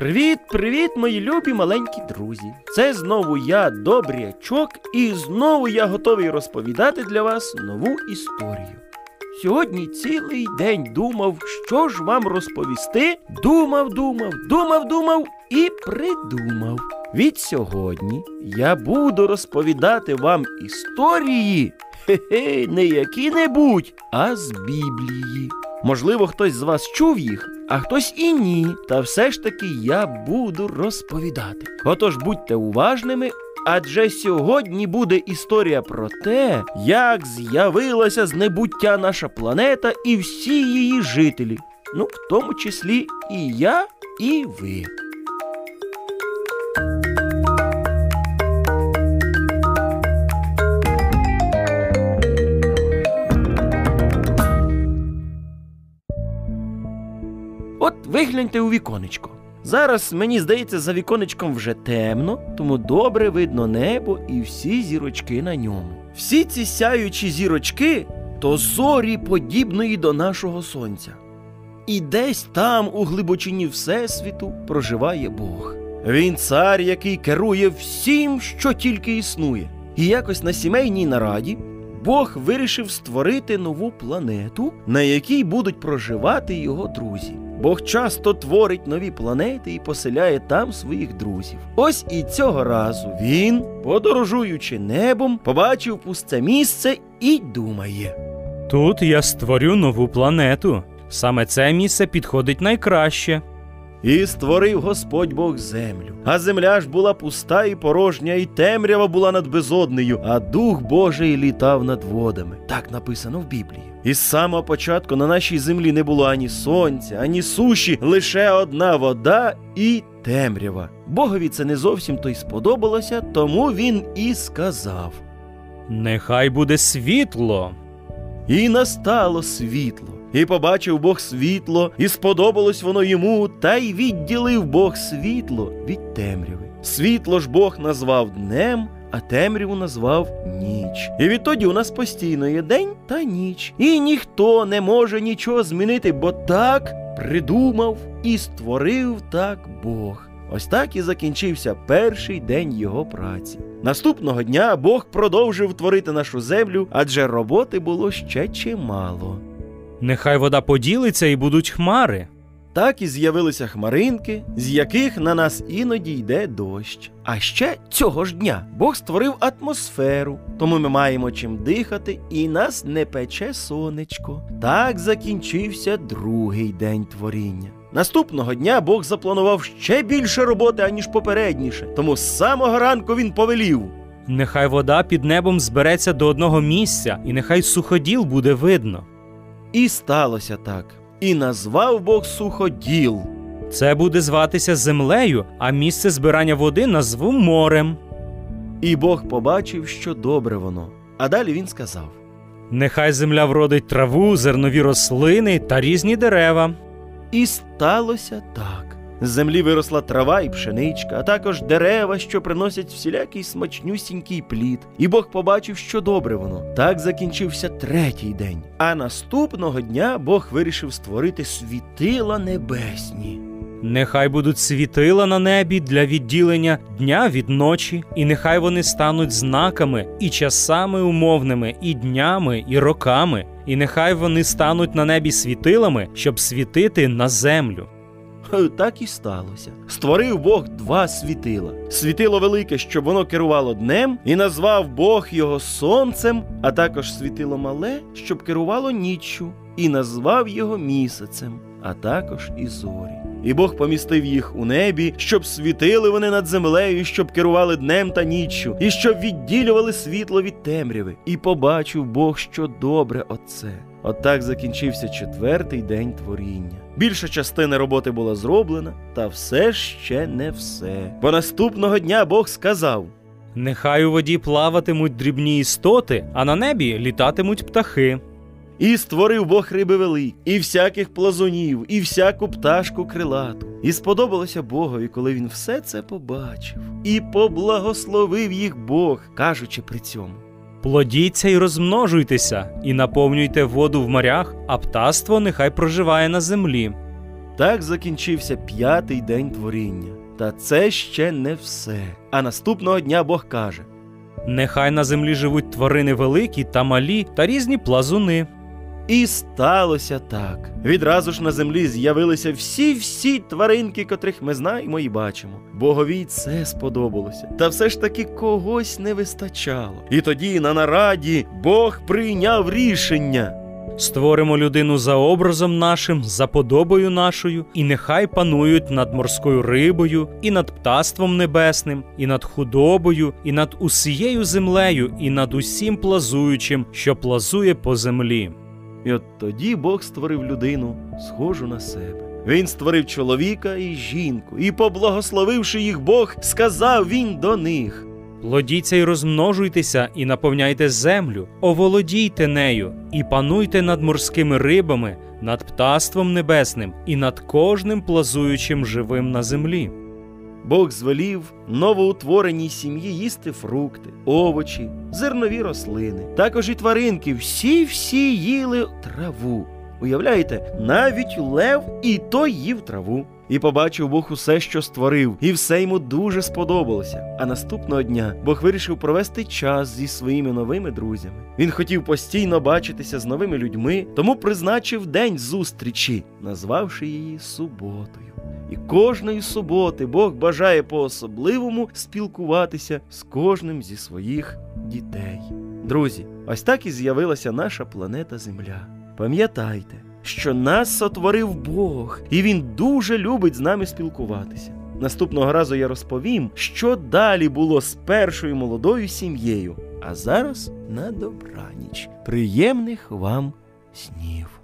Привіт, привіт, мої любі маленькі друзі! Це знову я, Добрячок, і знову я готовий розповідати для вас нову історію. Сьогодні цілий день думав, що ж вам розповісти. Думав, думав, думав, думав і придумав. Від сьогодні я буду розповідати вам історії, хе-хе, не які-небудь, а з Біблії. Можливо, хтось з вас чув їх, а хтось і ні. Та все ж таки я буду розповідати. Отож будьте уважними, адже сьогодні буде історія про те, як з'явилася з небуття наша планета і всі її жителі. Ну, в тому числі і я, і ви. От вигляньте у віконечко. Зараз, мені здається, за віконечком вже темно, тому добре видно небо і всі зірочки на ньому. Всі ці сяючі зірочки то зорі подібної до нашого сонця. І десь там, у глибочині Всесвіту, проживає Бог. Він цар, який керує всім, що тільки існує. І якось на сімейній нараді Бог вирішив створити нову планету, на якій будуть проживати його друзі. Бог часто творить нові планети і поселяє там своїх друзів. Ось і цього разу він, подорожуючи небом, побачив пусте місце і думає. Тут я створю нову планету. Саме це місце підходить найкраще. І створив Господь Бог землю. А земля ж була пуста і порожня, і темрява була над безоднею, а Дух Божий літав над водами. Так написано в Біблії. І з самого початку на нашій землі не було ані сонця, ані суші, лише одна вода і темрява. Богові це не зовсім то й сподобалося, тому він і сказав. Нехай буде світло. І настало світло. І побачив Бог світло, і сподобалось воно йому, та й відділив Бог світло від темряви. Світло ж Бог назвав днем, а темряву назвав ніч. І відтоді у нас постійно є день та ніч. І ніхто не може нічого змінити, бо так придумав і створив так Бог. Ось так і закінчився перший день його праці. Наступного дня Бог продовжив творити нашу землю, адже роботи було ще чимало. Нехай вода поділиться і будуть хмари. Так і з'явилися хмаринки, з яких на нас іноді йде дощ. А ще цього ж дня Бог створив атмосферу, тому ми маємо чим дихати, і нас не пече сонечко. Так закінчився другий день творіння. Наступного дня Бог запланував ще більше роботи, аніж попередніше, тому з самого ранку він повелів. Нехай вода під небом збереться до одного місця, і нехай суходіл буде видно. І сталося так. І назвав Бог суходіл. Це буде зватися землею, а місце збирання води назву морем. І Бог побачив, що добре воно. А далі він сказав: Нехай земля вродить траву, зернові рослини та різні дерева. І сталося так. З землі виросла трава і пшеничка, а також дерева, що приносять всілякий смачнюсінький плід. І Бог побачив, що добре воно. Так закінчився третій день. А наступного дня Бог вирішив створити світила небесні. Нехай будуть світила на небі для відділення дня від ночі, і нехай вони стануть знаками і часами умовними, і днями, і роками, і нехай вони стануть на небі світилами, щоб світити на землю. Так і сталося. Створив Бог два світила. Світило велике, щоб воно керувало днем, і назвав Бог його сонцем, а також світило мале, щоб керувало ніччю, і назвав його місяцем, а також і зорі. І Бог помістив їх у небі, щоб світили вони над землею, щоб керували днем та ніччю, і щоб відділювали світло від темряви. І побачив Бог, що добре оце. Отак закінчився четвертий день творіння. Більша частина роботи була зроблена, та все ще не все. Бо наступного дня Бог сказав: Нехай у воді плаватимуть дрібні істоти, а на небі літатимуть птахи. І створив Бог риби велик, і всяких плазунів, і всяку пташку крилату. І сподобалося Богові, коли він все це побачив, і поблагословив їх Бог, кажучи при цьому. Плодіться і розмножуйтеся, і наповнюйте воду в морях, а птаство нехай проживає на землі. Так закінчився п'ятий день творіння. Та це ще не все. А наступного дня Бог каже: Нехай на землі живуть тварини великі та малі та різні плазуни. І сталося так. Відразу ж на землі з'явилися всі-всі тваринки, котрих ми знаємо і бачимо. Богові й це сподобалося. Та все ж таки когось не вистачало. І тоді на нараді Бог прийняв рішення. Створимо людину за образом нашим, за подобою нашою, і нехай панують над морською рибою, і над птаством небесним, і над худобою, і над усією землею, і над усім плазуючим, що плазує по землі. І от тоді Бог створив людину, схожу на себе. Він створив чоловіка і жінку, і, поблагословивши їх Бог, сказав він до них. Плодіться й розмножуйтеся, і наповняйте землю, оволодійте нею, і пануйте над морськими рибами, над птаством небесним, і над кожним плазуючим живим на землі. Бог звелів новоутвореній сім'ї їсти фрукти, овочі, зернові рослини. Також і тваринки всі-всі їли траву. Уявляєте, навіть лев і той їв траву. І побачив Бог усе, що створив, і все йому дуже сподобалося. А наступного дня Бог вирішив провести час зі своїми новими друзями. Він хотів постійно бачитися з новими людьми, тому призначив день зустрічі, назвавши її суботою. І кожної суботи Бог бажає по-особливому спілкуватися з кожним зі своїх дітей. Друзі, ось так і з'явилася наша планета Земля. Пам'ятайте, що нас сотворив Бог, і Він дуже любить з нами спілкуватися. Наступного разу я розповім, що далі було з першою молодою сім'єю. А зараз на добраніч. Приємних вам снів.